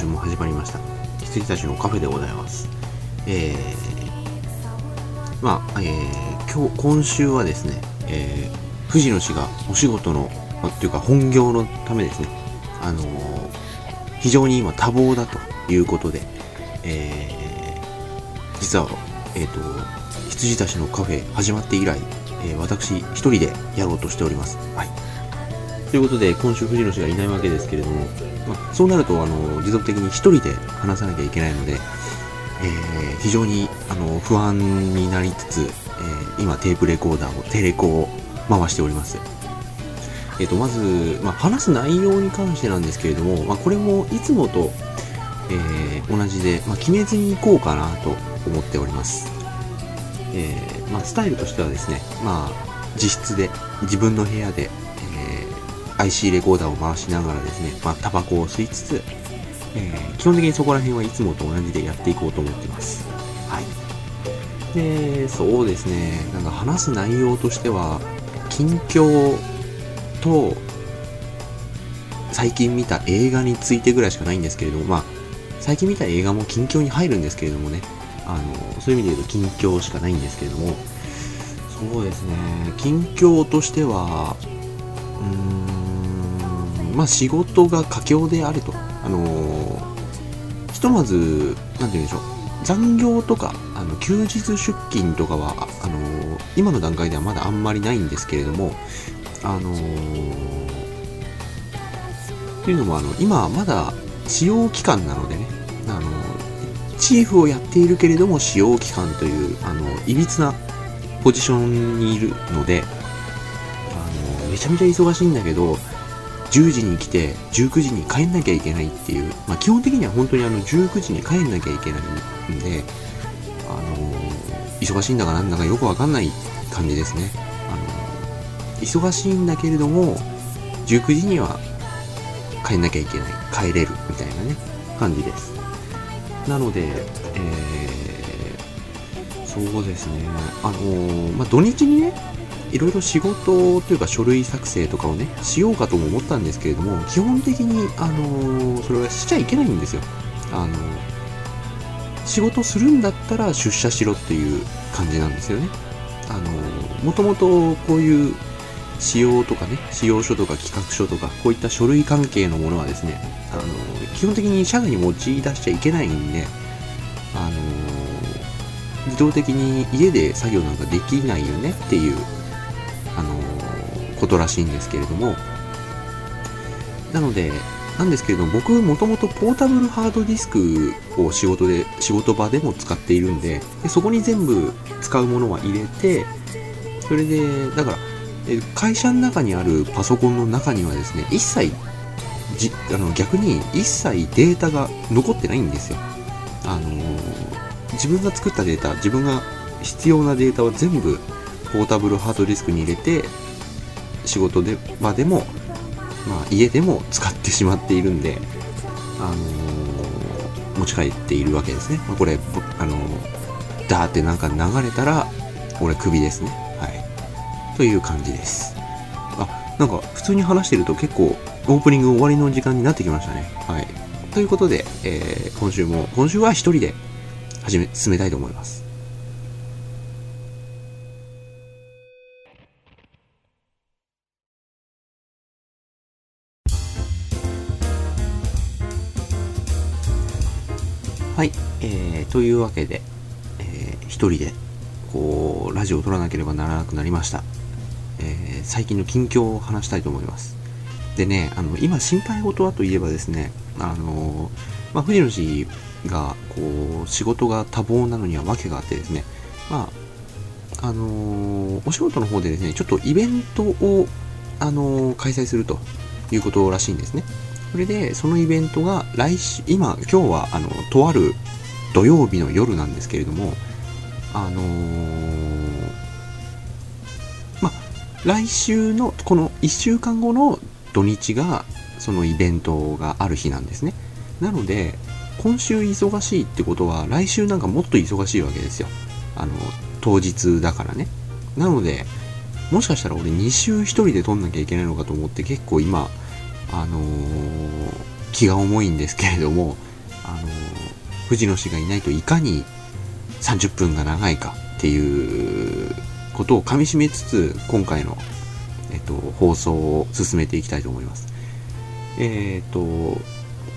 はい、それでは、えーと、今週も始まりました。羊たちのカフェでございます。えー、まあ、えー、今日、今週はですね、えー、藤野氏がお仕事の、まあ、というか本業のためですね、あのー、非常に今多忙だということで、えー、実は、えっ、と、羊たちのカフェ始まって以来、えー、私一人でやろうとしております。はい。ということで、今週藤野氏がいないわけですけれども、まあ、そうなると、あの、持続的に一人で話さなきゃいけないので、えー、非常に、あの、不安になりつつ、えー、今、テープレコーダーを、テレコを回しております。えっ、ー、と、まず、まあ、話す内容に関してなんですけれども、まあ、これもいつもと、え、同じで、ま、決めずにいこうかなと思っております。え、ま、スタイルとしてはですね、まあ、自室で、自分の部屋で、IC レコーダーを回しながらですね、まあ、タバコを吸いつつ、えー、基本的にそこら辺はいつもと同じでやっていこうと思ってます。はい。で、そうですね、なんか話す内容としては、近況と、最近見た映画についてぐらいしかないんですけれども、まあ、最近見た映画も近況に入るんですけれどもね、あの、そういう意味で言うと近況しかないんですけれども、そうですね、近況としては、うーん、まあ、仕事が佳境であると。あのー、ひとまず、なんて言うんでしょう。残業とか、あの休日出勤とかは、あのー、今の段階ではまだあんまりないんですけれども、あのー、というのも、あの、今はまだ使用期間なのでね、あのチーフをやっているけれども使用期間という、あの、いびつなポジションにいるので、あのめちゃめちゃ忙しいんだけど、10時に来て19時に帰んなきゃいけないっていう、まあ、基本的には本当にあの19時に帰んなきゃいけないんで、あのー、忙しいんだかなんだかよくわかんない感じですね。あのー、忙しいんだけれども、19時には帰んなきゃいけない、帰れるみたいなね、感じです。なので、えー、そうですね、あのー、まあ、土日にね、いろいろ仕事というか書類作成とかをね、しようかとも思ったんですけれども、基本的に、あのー、それはしちゃいけないんですよ。あのー、仕事するんだったら出社しろっていう感じなんですよね。あのー、もともとこういう仕様とかね、仕様書とか企画書とか、こういった書類関係のものはですね、あの基本的に社外に持ち出しちゃいけないんで、あの自動的に家で作業なんかできないよねっていうことらしいんですけれども、なので、なんですけれども、僕、もともとポータブルハードディスクを仕事で、仕事場でも使っているんで、でそこに全部使うものは入れて、それで、だから、会社の中にあるパソコンの中にはですね、一切、じあの逆に一切データが残ってないんですよ。あの自分が作ったデータ、自分が必要なデータは全部ポータブルハードディスクに入れて仕事で場でも、まあ、家でも使ってしまっているんで、あのー、持ち帰っているわけですね。ま、これ、あのー、ダーってなんか流れたら、俺首ですね。はい。という感じです。あ、なんか普通に話してると結構オープニング終わりの時間になってきましたね。はい。ということで、えー、今週も、今週は一人で始め、進めたいと思います。というわけで、えー、一人でこうラジオを撮らなければならなくなりました、えー、最近の近況を話したいと思います。でねあの今心配事はといえばですねあの、まあ、藤野氏がこう仕事が多忙なのには訳があってですねまああのお仕事の方でですねちょっとイベントをあの開催するということらしいんですね。それで、そのイベントが来週、今、今日は、あの、とある土曜日の夜なんですけれども、あのー、ま、来週の、この1週間後の土日が、そのイベントがある日なんですね。なので、今週忙しいってことは、来週なんかもっと忙しいわけですよ。あの、当日だからね。なので、もしかしたら俺2週1人で撮んなきゃいけないのかと思って結構今、あのー、気が重いんですけれども、藤野氏がいないといかに30分が長いかっていうことをかみしめつつ、今回の、えっと、放送を進めていきたいと思います。えっ、と、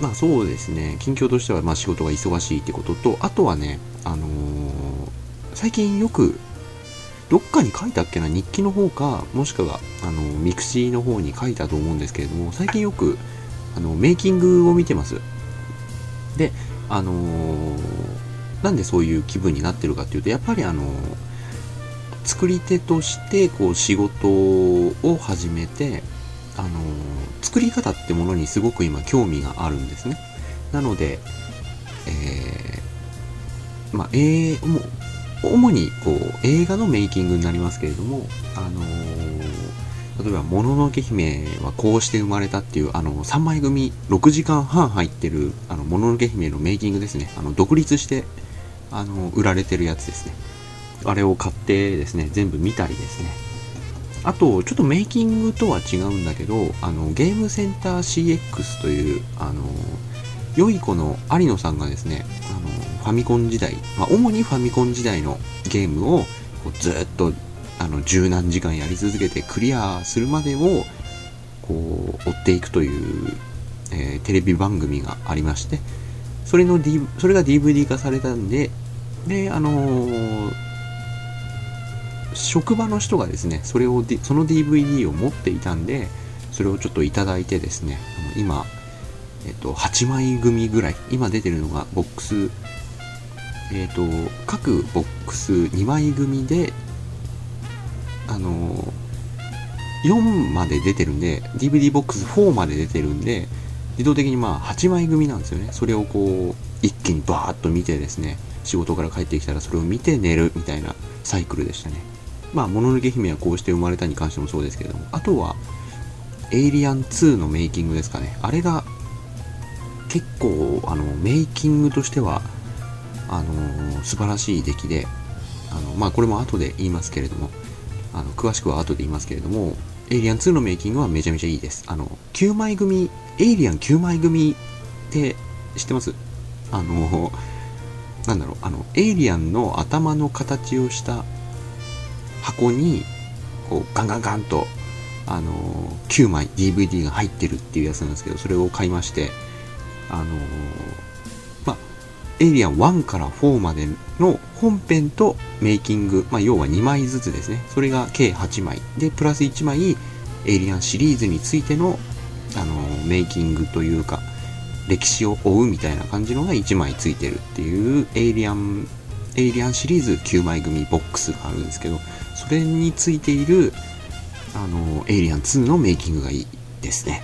まあそうですね、近況としてはまあ仕事が忙しいってことと、あとはね、あのー、最近よく、どっかに書いたっけな、日記の方か、もしくは、あの、ミクシーの方に書いたと思うんですけれども、最近よく、あの、メイキングを見てます。で、あのー、なんでそういう気分になってるかっていうと、やっぱりあのー、作り手としてこう仕事を始めて、あのー、作り方ってものにすごく今興味があるんですね。なので、えー、まあ、えー、も、主にこう映画のメイキングになりますけれども、あのー、例えば、もののけ姫はこうして生まれたっていう、あの、3枚組、6時間半入ってる、あの、もののけ姫のメイキングですね。あの、独立して、あの、売られてるやつですね。あれを買ってですね、全部見たりですね。あと、ちょっとメイキングとは違うんだけど、あの、ゲームセンター CX という、あの、良い子の有野さんがですね、あの、ファミコン時代、まあ、主にファミコン時代のゲームをこうずっとあの十何時間やり続けてクリアするまでをこう追っていくという、えー、テレビ番組がありましてそれの、D、それが DVD 化されたんでであのー、職場の人がですねそれを、D、その DVD を持っていたんでそれをちょっといただいてですね今えっと、8枚組ぐらい今出てるのがボックスえっ、ー、と各ボックス2枚組であの4まで出てるんで DVD ボックス4まで出てるんで自動的にまあ8枚組なんですよねそれをこう一気にバーッと見てですね仕事から帰ってきたらそれを見て寝るみたいなサイクルでしたねまあ、もののけ姫はこうして生まれたに関してもそうですけれども、あとは、エイリアン2のメイキングですかね。あれが、結構、あの、メイキングとしては、あのー、素晴らしい出来で、あの、まあ、これも後で言いますけれども、あの、詳しくは後で言いますけれども、エイリアン2のメイキングはめちゃめちゃいいです。あの、9枚組、エイリアン9枚組って知ってます？あの、なんだろう、あの、エイリアンの頭の形をした箱に、こう、ガンガンガンと、あの、9枚 DVD が入ってるっていうやつなんですけど、それを買いまして、あのまエイリアン1から4までの本編とメイキング、まあ、要は2枚ずつですね。それが計8枚。で、プラス1枚、エイリアンシリーズについての、あのー、メイキングというか、歴史を追うみたいな感じのが1枚ついてるっていう、エイリアン、エイリアンシリーズ9枚組ボックスがあるんですけど、それについている、あの、エイリアン2のメイキングがいいですね。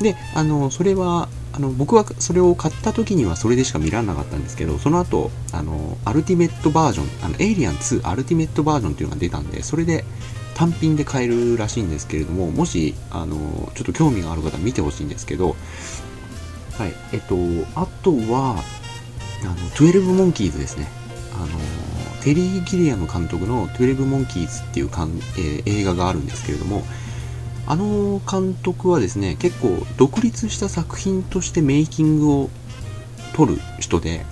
で、あの、それは、あの僕はそれを買った時にはそれでしか見られなかったんですけどその後あのアルティメットバージョンあのエイリアン2アルティメットバージョンっていうのが出たんでそれで単品で買えるらしいんですけれどももしあのちょっと興味がある方は見てほしいんですけどはいえっとあとはあの12モンキーズですね。あのテリー・ギリアム監督の12モンキーズっていうかん、えー、映画があるんですけれどもあの監督はですね、結構独立した作品としてメイキングを撮る人で、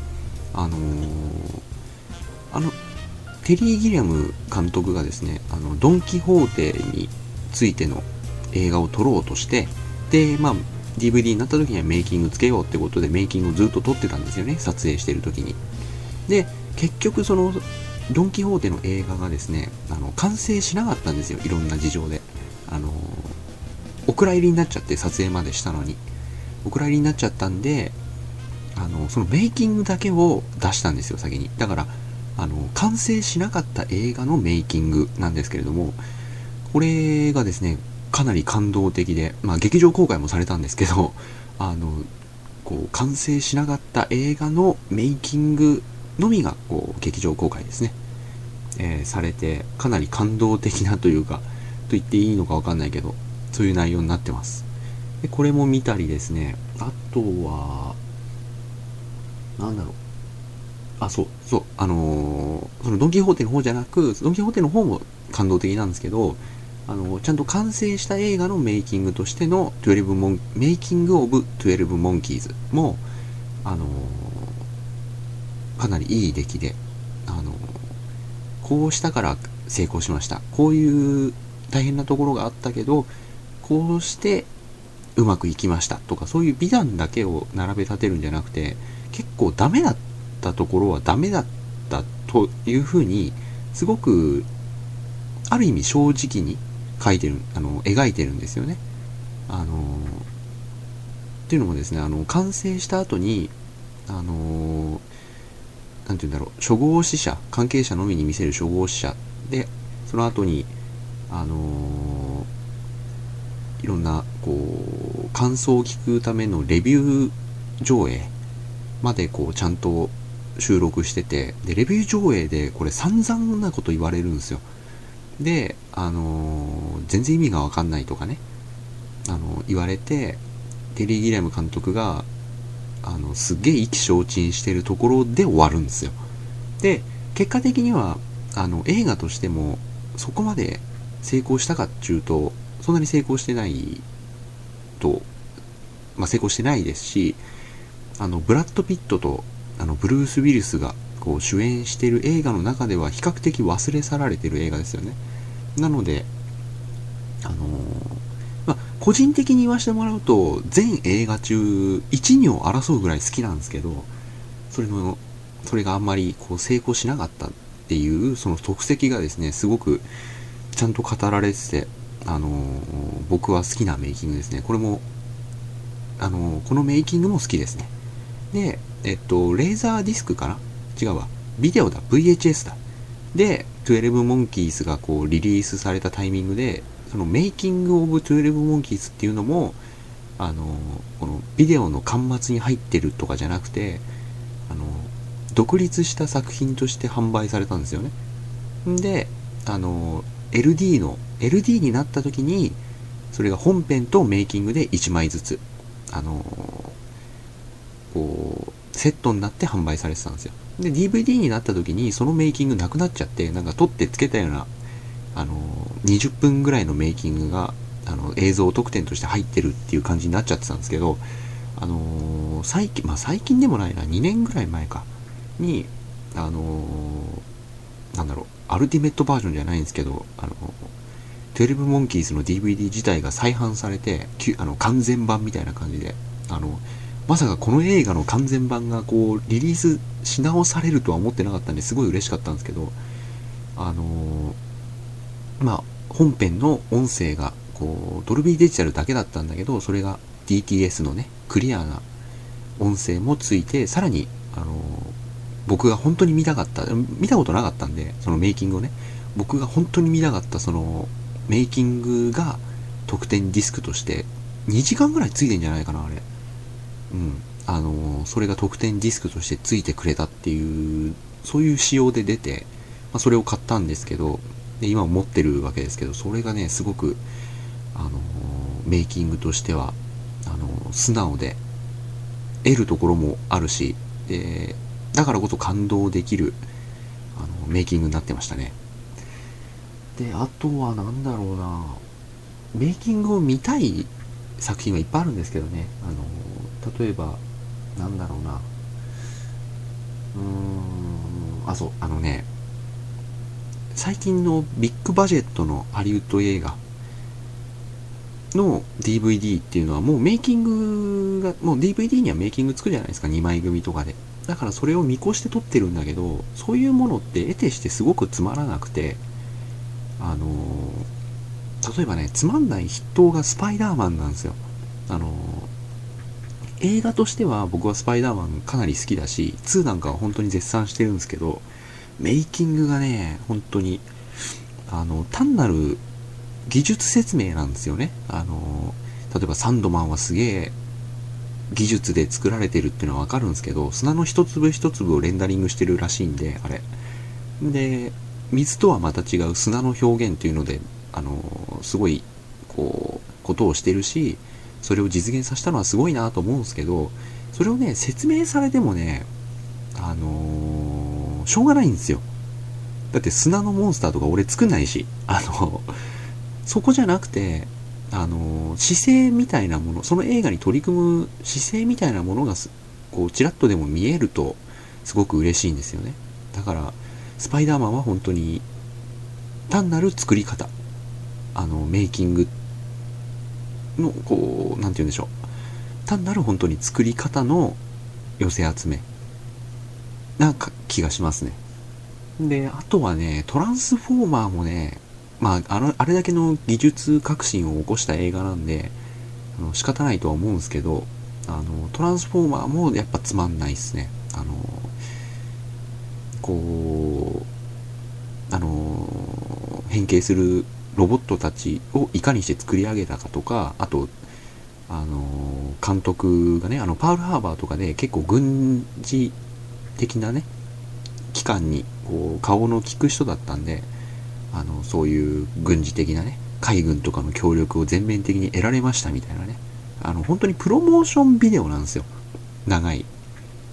あのー、あの、テリー・ギリアム監督がですね、あの、ドン・キホーテについての映画を撮ろうとして、で、まあ、DVD になった時にはメイキングつけようってことでメイキングをずっと撮ってたんですよね、撮影してる時に。で、結局その、ドン・キホーテの映画がですね、あの、完成しなかったんですよ、いろんな事情で。あのお蔵入りになっちゃって撮影までしたのに。お蔵入りになっちゃったんであのそのメイキングだけを出したんですよ先に。だからあの完成しなかった映画のメイキングなんですけれどもこれがですねかなり感動的で、まあ、劇場公開もされたんですけどあのこう完成しなかった映画のメイキングのみがこう劇場公開ですね、えー、されてかなり感動的なというか言っていいのかわかんないけど、そういう内容になってます。で、これも見たりですね、あとは、なんだろう。あ、そう、そう、あのー、そのドンキホーテの方じゃなく、ドンキホーテの方も感動的なんですけど、あのちゃんと完成した映画のメイキングとしての12モンメイキング・オブ・12モンキーズも、あのかなりいい出来で、あのこうしたから成功しましたこういう大変なところがあったけどこうしてうまくいきましたとかそういう美談だけを並べ立てるんじゃなくて結構ダメだったところはダメだったというふうにすごくある意味正直に書いてるあの描いてるんですよね。あのっていうのもですねあの完成した後にあのなんて言うんだろう初号死者関係者のみに見せる初号死者でその後にあのいろんなこう感想を聞くためのレビュー上映までこうちゃんと収録しててでレビュー上映でこれ散々なこと言われるんですよ。であのー、全然意味がわかんないとかねあの言われてテリー・ギレム監督があのすっげえ意気消沈してるところで終わるんですよ。で結果的にはあの映画としてもそこまで成功したかっちゅうとそんなに成功してないと、まあ、成功してないですしあのブラッド・ピットとあのブルース・ウィルスがこう主演してる映画の中では比較的忘れ去られてる映画ですよね。なのであのー、まあ、個人的に言わせてもらうと全映画中12を争うぐらい好きなんですけどそれのそれがあんまりこう成功しなかったっていうその特績がですねすごくちゃんと語られててあのー、僕は好きなメイキングですね。これもあのー、このメイキングも好きですね。でえっとレーザーディスクかな？違うわ。ビデオだ。VHS だ。で12モンキーズがこうリリースされたタイミングでそのメイキング・オブ・12モンキーズっていうのもあのこのビデオの端末に入ってるとかじゃなくてあの独立した作品として販売されたんですよね。であの LD の LD になった時にそれが本編とメイキングで1枚ずつあのこうセットになって販売されてたんですよ。で DVD になった時にそのメイキングなくなっちゃってなんか撮ってつけたようなあの20分ぐらいのメイキングがあの映像特典として入ってるっていう感じになっちゃってたんですけどあのー、最近まあ最近でもないな2年ぐらい前かにあのー、なんだろうアルティメットバージョンじゃないんですけどあの12モンキーズの DVD 自体が再販されてあの完全版みたいな感じであのまさかこの映画の完全版がこうリリースし直されるとは思ってなかったんですごい嬉しかったんですけどあの、まあ本編の音声がこうドルビーデジタルだけだったんだけどそれが DTS のねクリアな音声もついてさらにあの、僕が本当に見たかった見たことなかったんでそのメイキングをね僕が本当に見たかったそのメイキングが特典ディスクとして2時間ぐらいついてんじゃないかなあれ。うん、あのそれが特典ディスクとしてついてくれたっていうそういう仕様で出て、まあ、それを買ったんですけどで今持ってるわけですけどそれがねすごくあのメイキングとしてはあの素直で得るところもあるしでだからこそ感動できるあのメイキングになってましたね。であとは何だろうな。メイキングを見たい作品はいっぱいあるんですけどね。あの例えばなんだろうな。うーん。あそう。あのね最近のビッグバジェットのハリウッド映画の DVD っていうのはもうメイキングがもう DVD にはメイキングつくじゃないですか。2枚組とかで。だからそれを見越して撮ってるんだけどそういうものって得てしてすごくつまらなくてあの例えばねつまんない筆頭がスパイダーマンなんですよあの映画としては僕はスパイダーマンかなり好きだし、2なんかは本当に絶賛してるんですけど、メイキングがね、本当に、あの、単なる技術説明なんですよね。あの、例えばサンドマンはすげえ技術で作られてるっていうのはわかるんですけど、砂の一粒一粒をレンダリングしてるらしいんで、あれ。で、水とはまた違う砂の表現っていうので、あの、すごい、こう、ことをしてるし、それを実現させたのはすごいなと思うんですけど、それをね、説明されてもね、あのー、しょうがないんですよ。だって砂のモンスターとか俺作んないし、あの、そこじゃなくてあの姿勢みたいなものその映画に取り組む姿勢みたいなものがこうちらっとでも見えるとすごく嬉しいんですよね。だからスパイダーマンは本当に単なる作り方。あのメイキングのこう何て言うんでしょう。単なる本当に作り方の寄せ集め。なんか気がしますね。であとはねトランスフォーマーもねまああのあれだけの技術革新を起こした映画なんであの仕方ないとは思うんですけどあのトランスフォーマーもやっぱつまんないっすね。あのこうあの変形するロボットたちをいかにして作り上げたかとかあとあの監督がねあのパールハーバーとかで結構軍事的なね機関にこう顔の利く人だったんであのそういう軍事的なね海軍とかの協力を全面的に得られましたみたいなね。あの本当にプロモーションビデオなんですよ。長い。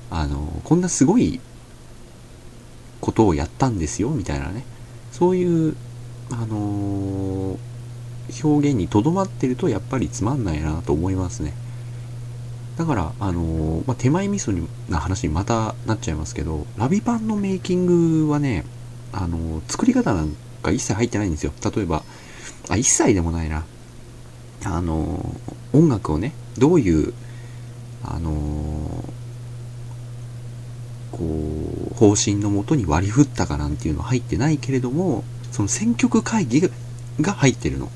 あのこんなすごいことをやったんですよみたいなね。そういうあのー、表現にとどまってるとやっぱりつまんないなと思いますね。だから、あのー、まあ、手前味噌な話にまたなっちゃいますけどラビパンのメイキングはね、あのー、作り方なんか一切入ってないんですよ。例えばあ一切でもないな。あの音楽をねどういうあのこう方針のもとに割り振ったかなんていうのは入ってないけれどもその選曲会議が入ってるの。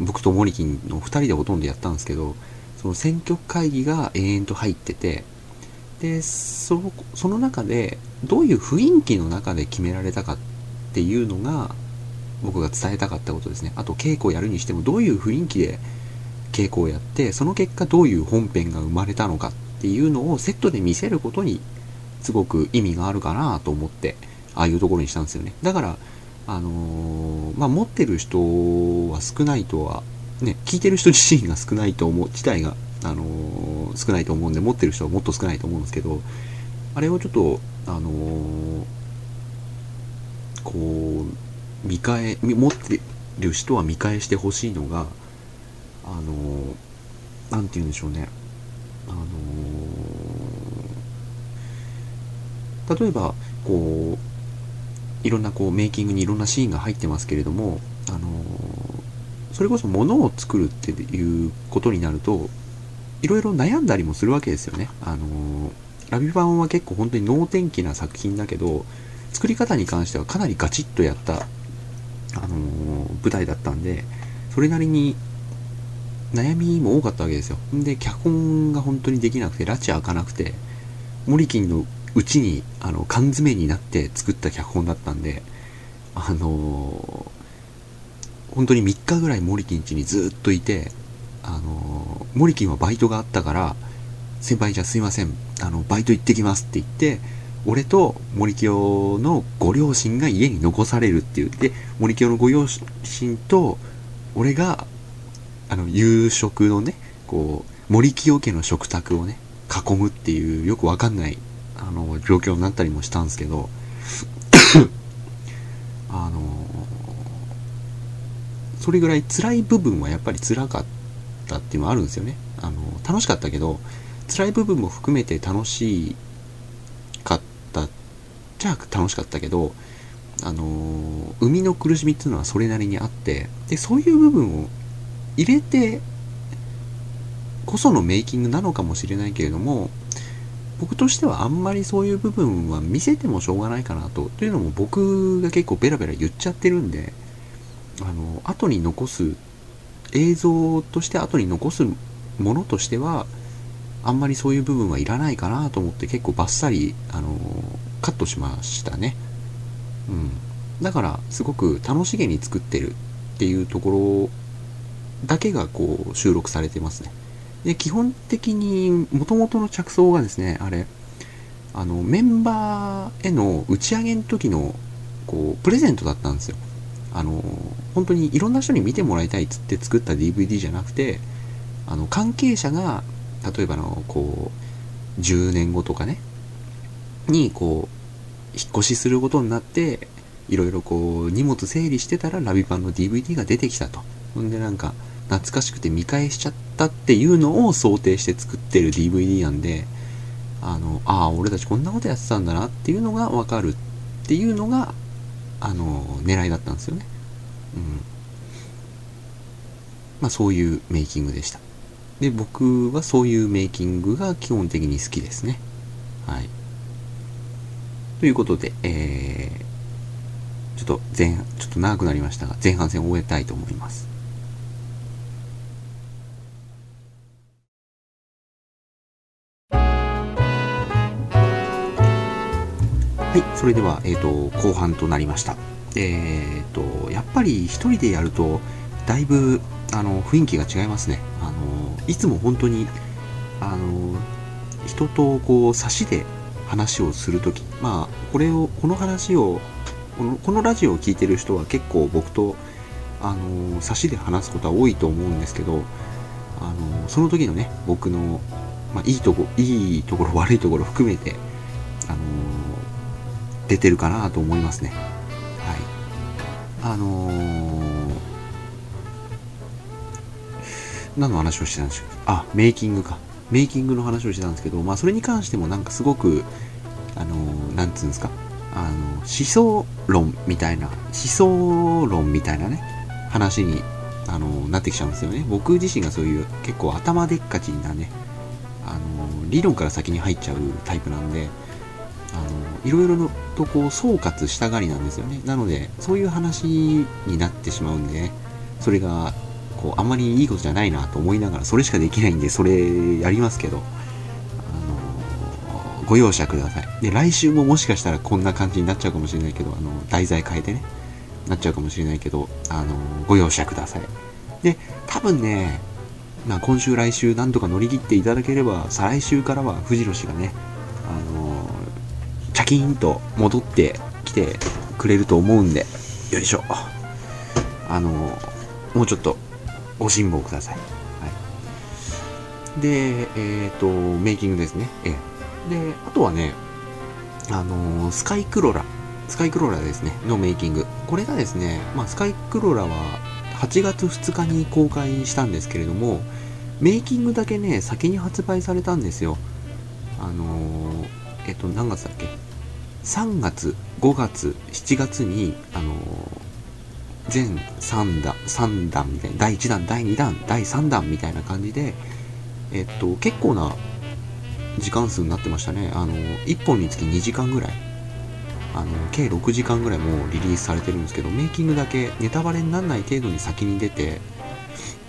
僕とモリキンの2人でほとんどやったんですけどその選曲会議が延々と入っててでそその中でどういう雰囲気の中で決められたかっっていうのが僕が伝えたかったことですね。あと稽古をやるにしてもどういう雰囲気で稽古をやってその結果どういう本編が生まれたのかっていうのをセットで見せることにすごく意味があるかなと思ってああいうところにしたんですよね。だからあのー、まあ持ってる人は少ないとはね聞いてる人自身が少ないと思う自体があのー、少ないと思うんで持ってる人はもっと少ないと思うんですけどあれをちょっとあのー、こう見返持ってる人は見返してほしいのがあの何て言うんでしょうねあの例えばこういろんなこうメイキングにいろんなシーンが入ってますけれどもあのそれこそ物を作るっていうことになるといろいろ悩んだりもするわけですよね。あのラビバンは結構本当に能天気な作品だけど作り方に関してはかなりガチッとやった、あの舞台だったんでそれなりに悩みも多かったわけですよ。で脚本が本当にできなくて拉致開かなくてモリキンのうちにあの缶詰になって作った脚本だったんであのー、本当に3日ぐらいモリキン家にずっといてあのー、モリキンはバイトがあったから先輩じゃすいませんあのバイト行ってきますって言って俺と森清のご両親が家に残されるっていう。で森清のご両親と俺があの夕食のねこう森清家の食卓をね囲むっていうよくわかんないあの状況になったりもしたんですけど。あのそれぐらい辛い部分はやっぱり辛かったっていうのはあるんですよね。あの楽しかったけど辛い部分も含めて楽しかったじゃ楽しかったけどあの生みの苦しみっていうのはそれなりにあってでそういう部分を入れてこそのメイキングなのかもしれないけれども僕としてはあんまりそういう部分は見せてもしょうがないかなと。というのも僕が結構ベラベラ言っちゃってるんで、あの、後に残す、映像として後に残すものとしては、あんまりそういう部分はいらないかなと思って結構バッサリ、あの、カットしましたね。うん。だから、すごく楽しげに作ってるっていうところだけがこう収録されてますね。で、基本的に、元々の着想がですね、あれ、あの、メンバーへの打ち上げの時の、こう、プレゼントだったんですよ。あの、本当にいろんな人に見てもらいたいっつって作った DVD じゃなくて、あの、関係者が、例えばの、こう、10年後とかね、に、こう、引っ越しすることになって、いろいろこう荷物整理してたらラビパンの DVD が出てきたと。ほんでなんか懐かしくて見返しちゃったっていうのを想定して作ってる DVD なんであのああ俺たちこんなことやってたんだなっていうのが分かるっていうのがあの狙いだったんですよね。うん。まあそういうメイキングでした。で僕はそういうメイキングが基本的に好きですね。はい。ということで、えー、ちょっと前、ちょっと長くなりましたが、前半戦を終えたいと思います。はい、それでは、えっ、ー、と、後半となりました。えっ、ー、と、やっぱり一人でやると、だいぶ、あの、雰囲気が違いますね。あの、いつも本当に、あの、人とこう、差しで話をするとき、まあ、これを、この話を、このこのラジオを聴いてる人は結構僕と、あの、差しで話すことは多いと思うんですけど、あの、その時のね、僕の、まあ、いいとこ、いいところ、悪いところ含めて、あの、出てるかなと思いますね。はい。あのー、何の話をしてたんでしょうあ、メイキングか。メイキングの話をしてたんですけど、まあ、それに関してもなんかすごく、あのー、なんつうんですか、あの、思想論みたいな、思想論みたいなね、話に、あのー、なってきちゃうんですよね。僕自身がそういう結構頭でっかちなね、あのー、理論から先に入っちゃうタイプなんで、あのいろいろとこう総括したがりなんですよね。なので、そういう話になってしまうんでね、それがこうあんまりいいことじゃないなと思いながらそれしかできないんでそれやりますけど、あのご容赦ください。で来週ももしかしたらこんな感じになっちゃうかもしれないけどあの題材変えてねなっちゃうかもしれないけど、あのご容赦ください。で多分ね、まあ、今週来週なんとか乗り切っていただければ再来週からは藤野氏がねあのチャキーンと戻ってきてくれると思うんでよいしょ。あのもうちょっとご辛抱ください。はい、で、えっ、ー、と、メイキングですね。えで、あとはね、あのー、スカイクロラ、スカイクロラですね、のメイキング。これがですね、まあ、スカイクロラは8月2日に公開したんですけれども、メイキングだけね、先に発売されたんですよ。あの、えっと、何月だっけ ?3 月、5月、7月に、あの全3弾、3弾みたいな、第1弾、第2弾、第3弾みたいな感じで、えっと、結構な時間数になってましたね。あの、1本につき2時間ぐらい。あの、計6時間ぐらいもうリリースされてるんですけど、メイキングだけネタバレにならない程度に先に出て、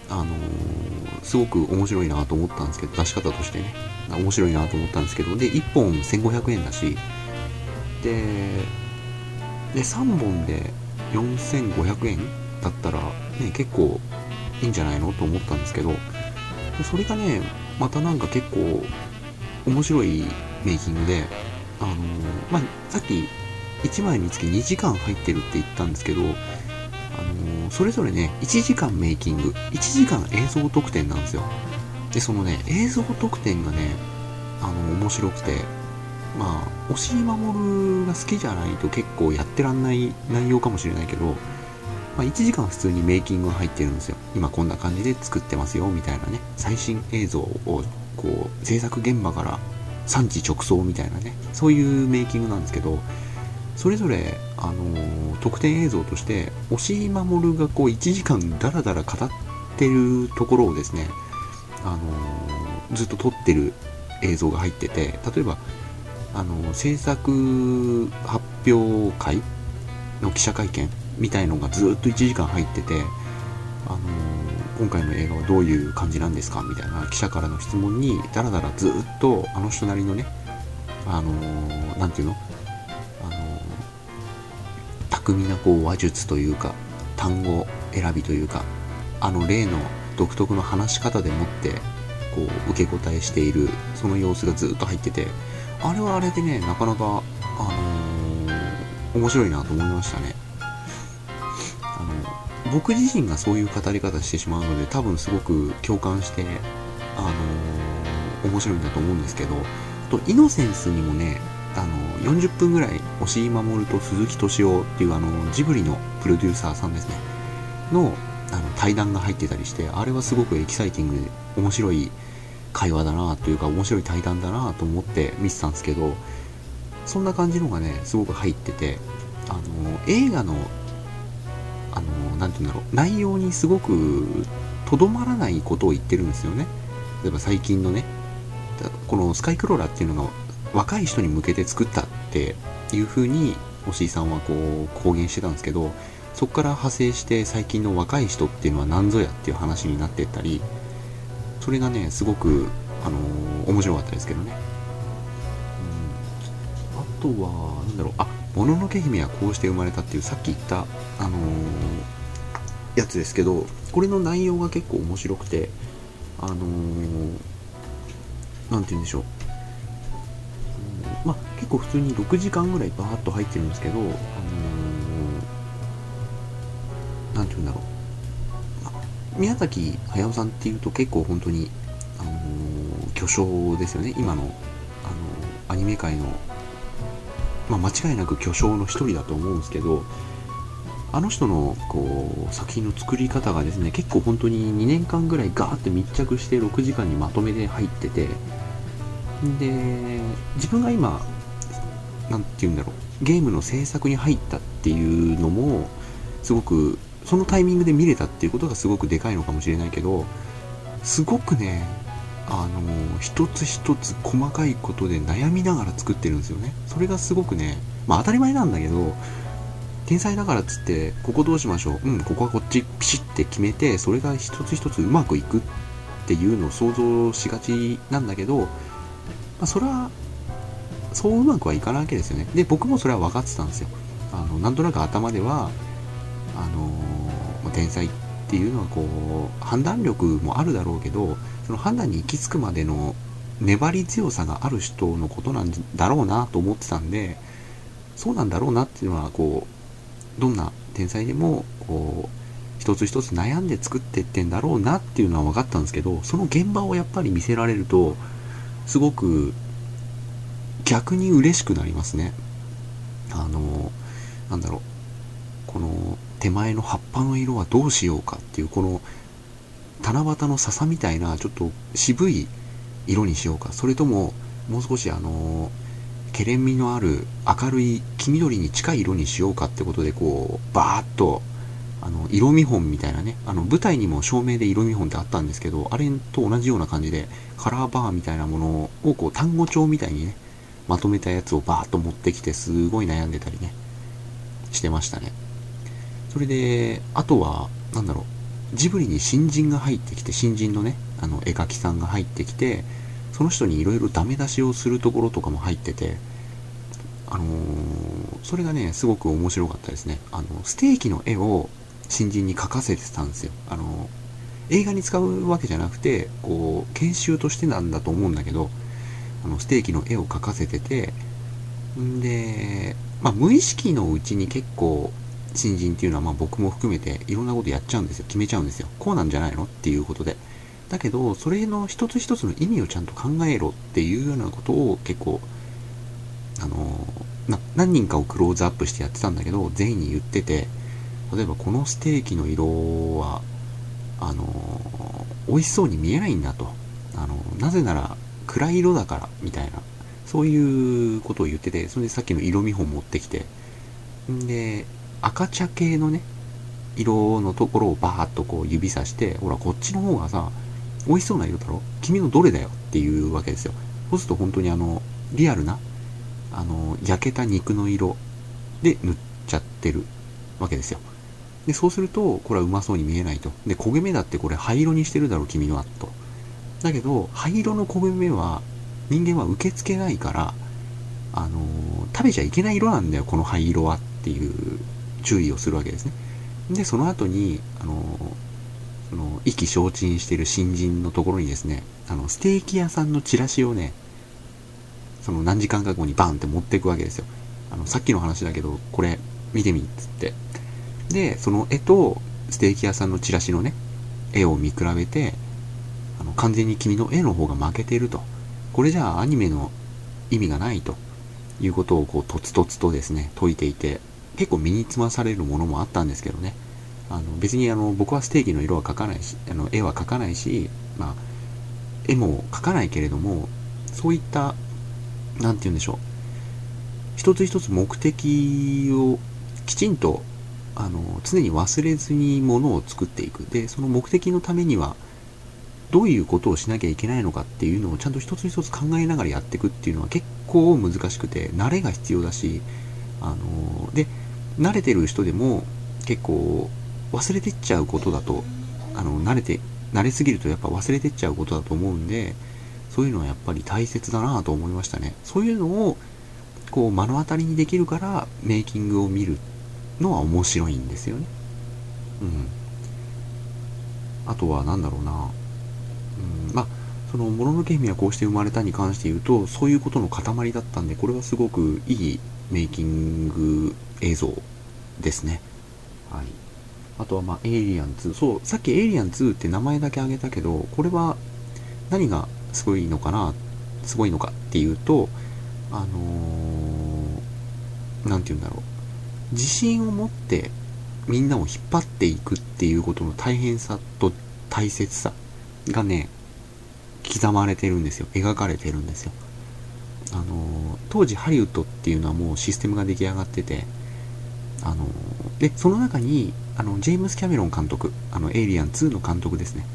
あのすごく面白いなと思ったんですけど、出し方としてね、面白いなと思ったんですけど、で、1本1500円だし、で、で、3本で4500円だったら、ね、結構いいんじゃないのと思ったんですけど、それがね、またなんか結構面白いメイキングで、あのー、まあ、さっき1枚につき2時間入ってるって言ったんですけど、あのー、それぞれね、1時間メイキング、1時間映像特典なんですよ。で、そのね、映像特典がね、あの、面白くて、まあ、押井守が好きじゃないと結構やってらんない内容かもしれないけど、まあ、1時間普通にメイキングが入ってるんですよ。今こんな感じで作ってますよ、みたいなね。最新映像を、こう、制作現場から産地直送みたいなね。そういうメイキングなんですけど、それぞれ、あのー、特典映像として、押井守がこう、1時間ダラダラ語ってるところをですね、あのー、ずっと撮ってる映像が入ってて、例えば、あの制作発表会の記者会見みたいのがずっと1時間入ってて、あの今回の映画はどういう感じなんですかみたいな記者からの質問にだらだらずっとあの人なりのねあの何て言うの？あの巧みなこう話術というか単語選びというかあの例の独特の話し方でもってこう受け答えしているその様子がずっと入っててあれはあれでね、なかなか、あのー、面白いなと思いましたね。あの、僕自身がそういう語り方してしまうので、多分すごく共感して、あのー、面白いんだと思うんですけど、あと、イノセンスにもね、あの40分ぐらい押井守と鈴木敏夫っていうあのジブリのプロデューサーさんですねのあの対談が入ってたりしてあれはすごくエキサイティングで面白い会話だなというか面白い対談だなと思って見てたんですけどそんな感じのがねすごく入っててあの映画のあのなて言うんだろう内容にすごくとどまらないことを言ってるんですよね。例えば最近のねこのスカイクローラーっていうのが若い人に向けて作ったっていう風に押井さんはこう公言してたんですけどそこから派生して最近の若い人っていうのは何ぞやっていう話になってったりそれがねすごく、あのー、面白かったですけどね、うん、あとは何だろう。あもののけ姫はこうして生まれたっていうさっき言った、あのー、やつですけどこれの内容が結構面白くてあの何、て言うんでしょう。まあ、結構普通に6時間ぐらいバーッと入ってるんですけど、あのー、て言うんだろう、宮崎駿さんっていうと結構本当に、あのー、巨匠ですよね。今の、あのー、アニメ界の、まあ、間違いなく巨匠の一人だと思うんですけどあの人のこう作品の作り方がですね結構本当に2年間ぐらいガーって密着して6時間にまとめて入っててで自分が今何て言うんだろうゲームの制作に入ったっていうのもすごくそのタイミングで見れたっていうことがすごくでかいのかもしれないけどすごくねあの一つ一つ細かいことで悩みながら作ってるんですよね。それがすごくねまあ当たり前なんだけど天才だからっつってここどうしましょう。うんここはこっちピシッて決めてそれが一つ一つうまくいくっていうのを想像しがちなんだけどまあ、それはそううまくはいかないわけですよね。で僕もそれは分かってたんですよ。あのなんとなく頭ではあの天才っていうのはこう判断力もあるだろうけどその判断に行き着くまでの粘り強さがある人のことなんだろうなと思ってたんでそうなんだろうなっていうのはこうどんな天才でもこう一つ一つ悩んで作ってってんだろうなっていうのは分かったんですけどその現場をやっぱり見せられるとすごく逆に嬉しくなりますね。あの、なんだろう、この手前の葉っぱの色はどうしようかっていう、この七夕の笹みたいなちょっと渋い色にしようか、それとももう少しあの、けれんみのある明るい黄緑に近い色にしようかってことでこう、バーッとあの色見本みたいなね。あの舞台にも照明で色見本ってあったんですけどあれと同じような感じでカラーバーみたいなものをこう単語帳みたいにねまとめたやつをバーッと持ってきてすごい悩んでたりねしてましたね。それであとは何だろうジブリに新人が入ってきて新人のねあの絵描きさんが入ってきてその人にいろいろダメ出しをするところとかも入っててあのー、それがねすごく面白かったですねあのステーキの絵を新人に書かせてたんですよ。あの、映画に使うわけじゃなくて、こう、研修としてなんだと思うんだけど、あの、ステーキの絵を描かせてて、んで、まあ、無意識のうちに結構、新人っていうのは、まあ、僕も含めていろんなことやっちゃうんですよ。決めちゃうんですよ。こうなんじゃないの？っていうことで。だけど、それの一つ一つの意味をちゃんと考えろっていうようなことを結構、あのな何人かをクローズアップしてやってたんだけど、全員に言ってて、例えばこのステーキの色はあの美味しそうに見えないんだとあのなぜなら暗い色だからみたいなそういうことを言っててそれでさっきの色見本持ってきてんで赤茶系のね色のところをバーッとこう指さしてほらこっちの方がさ美味しそうな色だろ？君のどれだよ？っていうわけですよそうすると本当にあのリアルなあの焼けた肉の色で塗っちゃってるわけですよで、そうすると、これはうまそうに見えないと。で、焦げ目だってこれ灰色にしてるだろ、君のは、と。だけど、灰色の焦げ目は、人間は受け付けないから、あの、食べちゃいけない色なんだよ、この灰色はっていう注意をするわけですね。で、その後に、あの、その、意気消沈している新人のところにですね、あの、ステーキ屋さんのチラシをね、その何時間か後にバンって持っていくわけですよ。あの、さっきの話だけど、これ、見てみっつって。で、その絵とステーキ屋さんのチラシのね、絵を見比べて、あの完全に君の絵の方が負けていると。これじゃあアニメの意味がないということをこうとつとつとですね解いていて結構身につまされるものもあったんですけどね。あの別にあの僕はステーキの色は描かないしあの絵は描かないし、まあ、絵も描かないけれどもそういった何て言うんでしょう。一つ一つ目的をきちんとあの常に忘れずにものを作っていく。でその目的のためにはどういうことをしなきゃいけないのかっていうのをちゃんと一つ一つ考えながらやっていくっていうのは結構難しくて慣れが必要だしあので慣れてる人でも結構忘れてっちゃうことだとあの慣れて慣れすぎるとやっぱ忘れてっちゃうことだと思うんでそういうのはやっぱり大切だなと思いましたね。そういうのをこう目の当たりにできるからメイキングを見るのは面白いんですよね。うん。あとは何だろうな。うん。まあその「もののけ姫はこうして生まれた」に関して言うとそういうことの塊だったんでこれはすごくいいメイキング映像ですねはいあとはまあ、エイリアン2。そう、さっきエイリアン2って名前だけ挙げたけど、これは何がすごいのかな、すごいのかっていうと、あのー、なんて言うんだろう。自信を持ってみんなを引っ張っていくっていうことの大変さと大切さがね、刻まれてるんですよ。描かれてるんですよ。あの、当時ハリウッドっていうのはもうシステムが出来上がってて、あの、で、その中に、あの、ジェームス・キャメロン監督、あの、エイリアン2の監督ですね。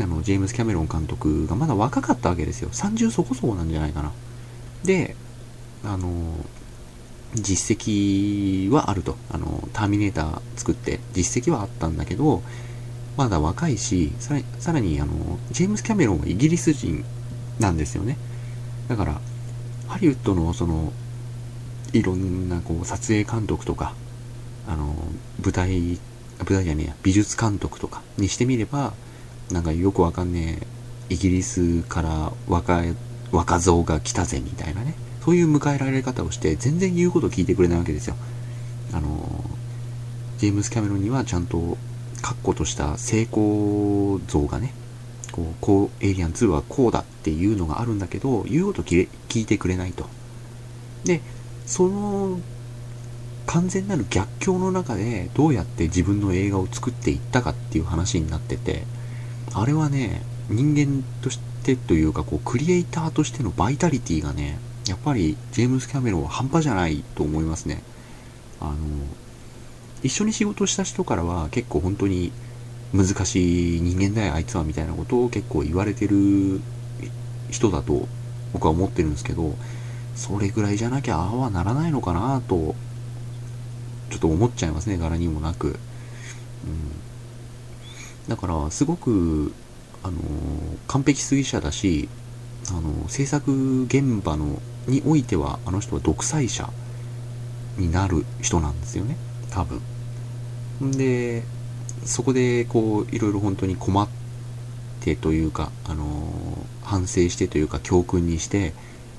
あの、ジェームス・キャメロン監督がまだ若かったわけですよ。30そこそこなんじゃないかな。で、あの、実績はあると。あの、ターミネーター作って実績はあったんだけど、まだ若いし、さらに、さらにあの、ジェームス・キャメロンはイギリス人なんですよね。だから、ハリウッドのその、いろんなこう撮影監督とか、あの、舞台、舞台じゃねえや、美術監督とかにしてみれば、なんかよくわかんねえ、イギリスから若い、若造が来たぜみたいなね、そういう迎えられ方をして、全然言うこと聞いてくれないわけですよ。あの、ジェームス・キャメロンにはちゃんと、確固とした成功像がね、こう、こう、エイリアン2はこうだっていうのがあるんだけど、言うこと聞いてくれないと。で、その完全なる逆境の中でどうやって自分の映画を作っていったかっていう話になっててあれはね人間としてというかこうクリエイターとしてのバイタリティがねやっぱりジェームス・キャメロンは半端じゃないと思いますねあの一緒に仕事した人からは結構本当に難しい人間だよあいつはみたいなことを結構言われてる人だと僕は思ってるんですけどそれぐらいじゃなきゃああはならないのかなとちょっと思っちゃいますね、柄にもなく。うん。だから、すごく、あの、完璧主義者だし、あの、制作現場の、においては、あの人は独裁者になる人なんですよね、多分。で、そこで、こう、いろいろ本当に困ってというか、あの、反省してというか、教訓にして、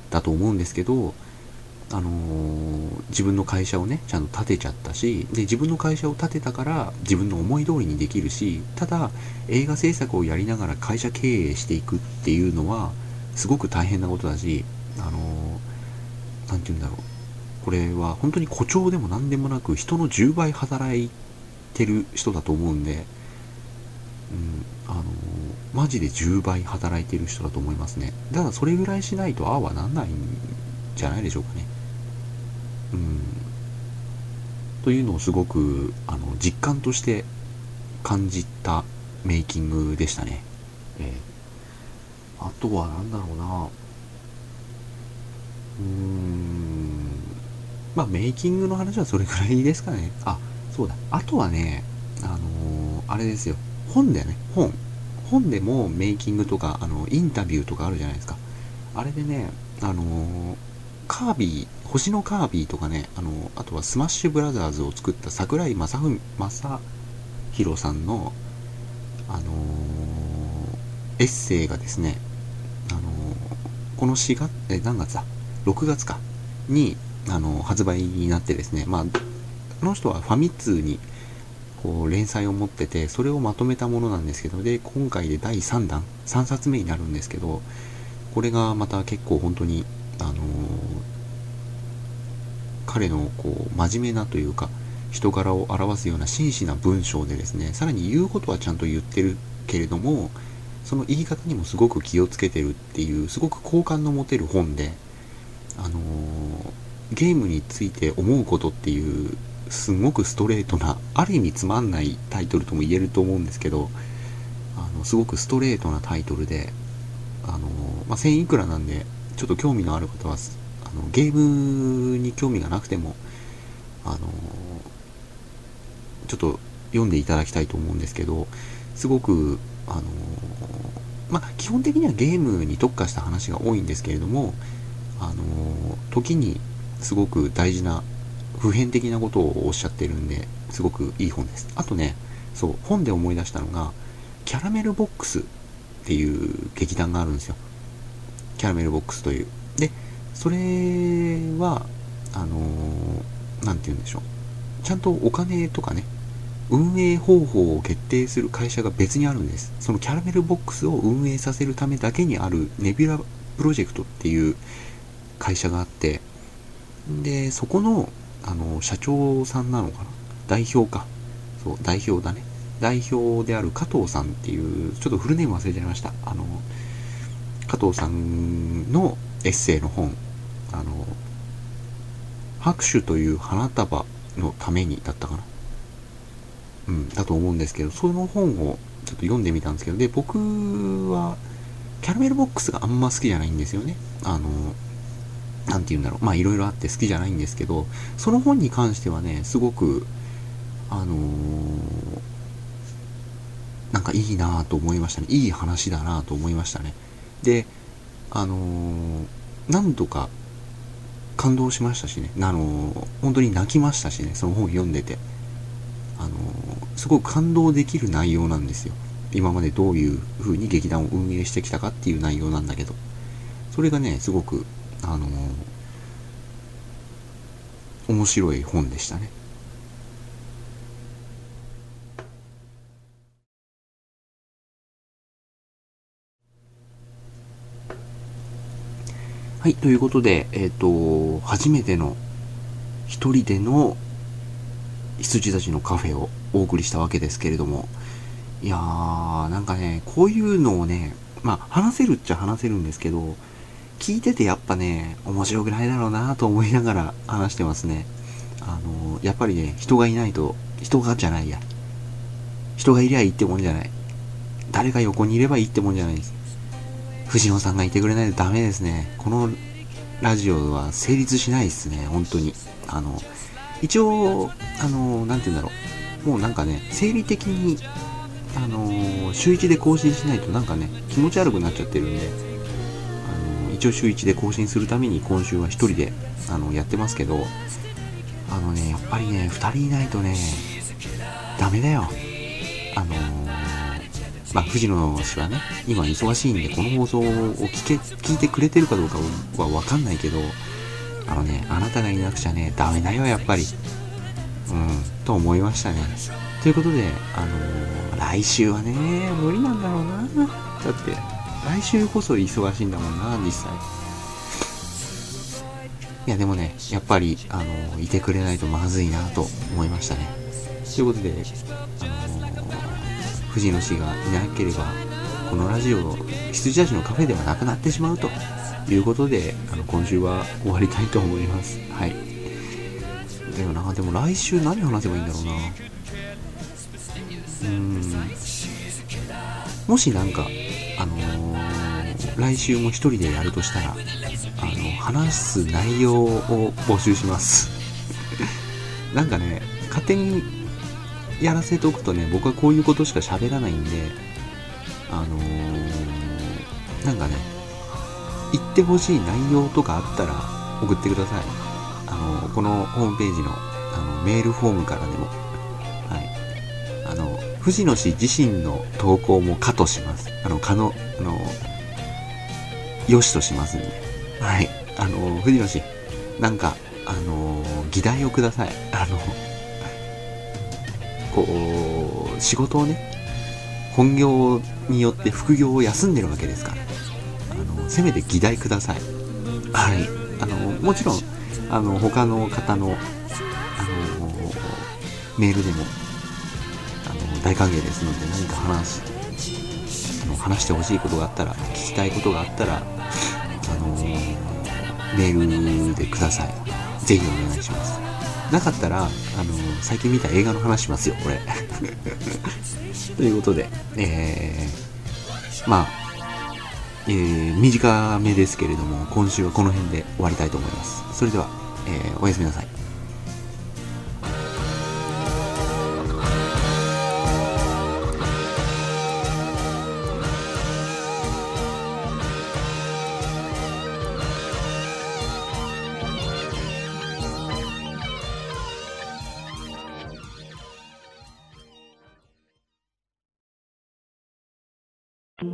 だと思うんですけど、あのー、自分の会社をね、ちゃんと立てちゃったし、で、自分の会社を立てたから自分の思い通りにできるし、ただ、映画制作をやりながら会社経営していくっていうのは、すごく大変なことだし、あのー、て言うんだろう。これは本当に誇張でも何でもなく、人の10倍働いててる人だと思うんで、うん、あのー、マジで10倍働いてる人だと思いますね。ただ、それぐらいしないと、ああはなんないんじゃないでしょうかね。うん、というのをすごくあの実感として感じたメイキングでしたね。えー、あとは何だろうなうーんまあメイキングの話はそれくらいですかね。あ、そうだ。あとはね、あのー、あれですよ。本だよね。本。本でもメイキングとか、あの、インタビューとかあるじゃないですか。あれでね、あのー、カービィ、星のカービィとかね、あの、あとはスマッシュブラザーズを作った桜井正文正宏さんの、あの、エッセイがですね、あの、この4月、え、何月だ ?6 月か。に、あの、発売になってですね、まあ、この人はファミ通に、こう、連載を持ってて、それをまとめたものなんですけど、で、今回で第3弾、3冊目になるんですけど、これがまた結構本当にあの彼のこう真面目なというか人柄を表すような真摯な文章でですねさらに言うことはちゃんと言ってるけれどもその言い方にもすごく気をつけてるっていうすごく好感の持てる本であのー、ゲームについて思うことっていうすごくストレートなある意味つまんないタイトルとも言えると思うんですけどあのすごくストレートなタイトルであの、まあ、1000いくらなんでちょっと興味のある方はあのゲームに興味がなくてもあの、ちょっと読んでいただきたいと思うんですけどすごくあのまあ、基本的にはゲームに特化した話が多いんですけれども、あの時にすごく大事な普遍的なことをおっしゃってるんですごくいい本です。あとねそう本で思い出したのがキャラメルボックスっていう劇団があるんですよ。キャラメルボックスという。でそれはあの何て言うんでしょう。ちゃんとお金とかね運営方法を決定する会社が別にあるんです。そのキャラメルボックスを運営させるためだけにあるネビュラプロジェクトっていう会社があって、で、そこの、あの、社長さんなのかな？代表か。そう、代表だね。代表である加藤さんっていう、ちょっとフルネーム忘れちゃいました。あの、加藤さんのエッセイの本、あの、拍手という花束のためにだったかな。うん、だと思うんですけど、その本をちょっと読んでみたんですけど、で、僕は、キャラメルボックスがあんま好きじゃないんですよね。あの、なんて言うんだろう。まあ、いろいろあって好きじゃないんですけど、その本に関してはね、すごく、あのー、なんかいいなぁと思いましたね。いい話だなぁと思いましたね。で、あのー、何度か感動しましたしね。あのー、本当に泣きましたしね、その本読んでて。あのすごく感動できる内容なんですよ今までどういう風に劇団を運営してきたかっていう内容なんだけどそれがねすごくあの面白い本でしたね。はい、ということで、えっ、ー、と、初めての一人での羊たちのカフェをお送りしたわけですけれども、いやー、なんかね、こういうのをね、まあ、話せるっちゃ話せるんですけど、聞いててやっぱね、面白くないだろうなと思いながら話してますね。あのー、やっぱりね、人がいないと、人がじゃないや。人がいりゃいいってもんじゃない。誰が横にいればいいってもんじゃないです。藤野さんがいてくれないとダメですね。このラジオは成立しないですね、本当に。あの、一応、あの、なんて言うんだろう。もうなんかね、生理的に、あの、週1で更新しないとなんかね、気持ち悪くなっちゃってるんで、一応週1で更新するために今週は1人で、あの、やってますけど、あのね、やっぱりね、2人いないとね、ダメだよ。あのまあ、藤野氏はね、今忙しいんで、この放送を聞け、聞いてくれてるかどうかはわかんないけど、あのね、あなたがいなくちゃね、ダメだよ、やっぱり。うん、と思いましたね。ということで、あのー、来週はね、無理なんだろうな。だって、来週こそ忙しいんだもんな、実際。いや、でもね、やっぱり、あの、いてくれないとまずいなと思いましたね。ということで、あの、藤野氏がいなければ、このラジオ、羊たちのカフェではなくなってしまうということで、あの今週は終わりたいと思います。はい。でもな、でも来週何話せばいいんだろうな。うん。もしなんか、あのー、来週も一人でやるとしたら、あの、話す内容を募集します。なんかね、勝手にやらせておくとね、僕はこういうことしか喋らないんで、あのー、なんかね、言ってほしい内容とかあったら送ってください。あの、このホームページのあのメールフォームからでも、藤野氏自身の投稿も可とします。あの、可の、あの、よしとしますんで。はい。あの、藤野氏、なんか、あの、議題をください。あの、こう、仕事をね、本業によって副業を休んでるわけですから。あのせめて議題ください。はい。あの、もちろん、あの他の方のあのメールでも大歓迎ですので何か話あの話してほしいことがあったら聞きたいことがあったらあのメールでください。ぜひお願いします。なかったらあの最近見た映画の話しますよこれ ということでえー、まあえー、短めですけれども今週はこの辺で終わりたいと思います。それでは、えー、おやすみなさい。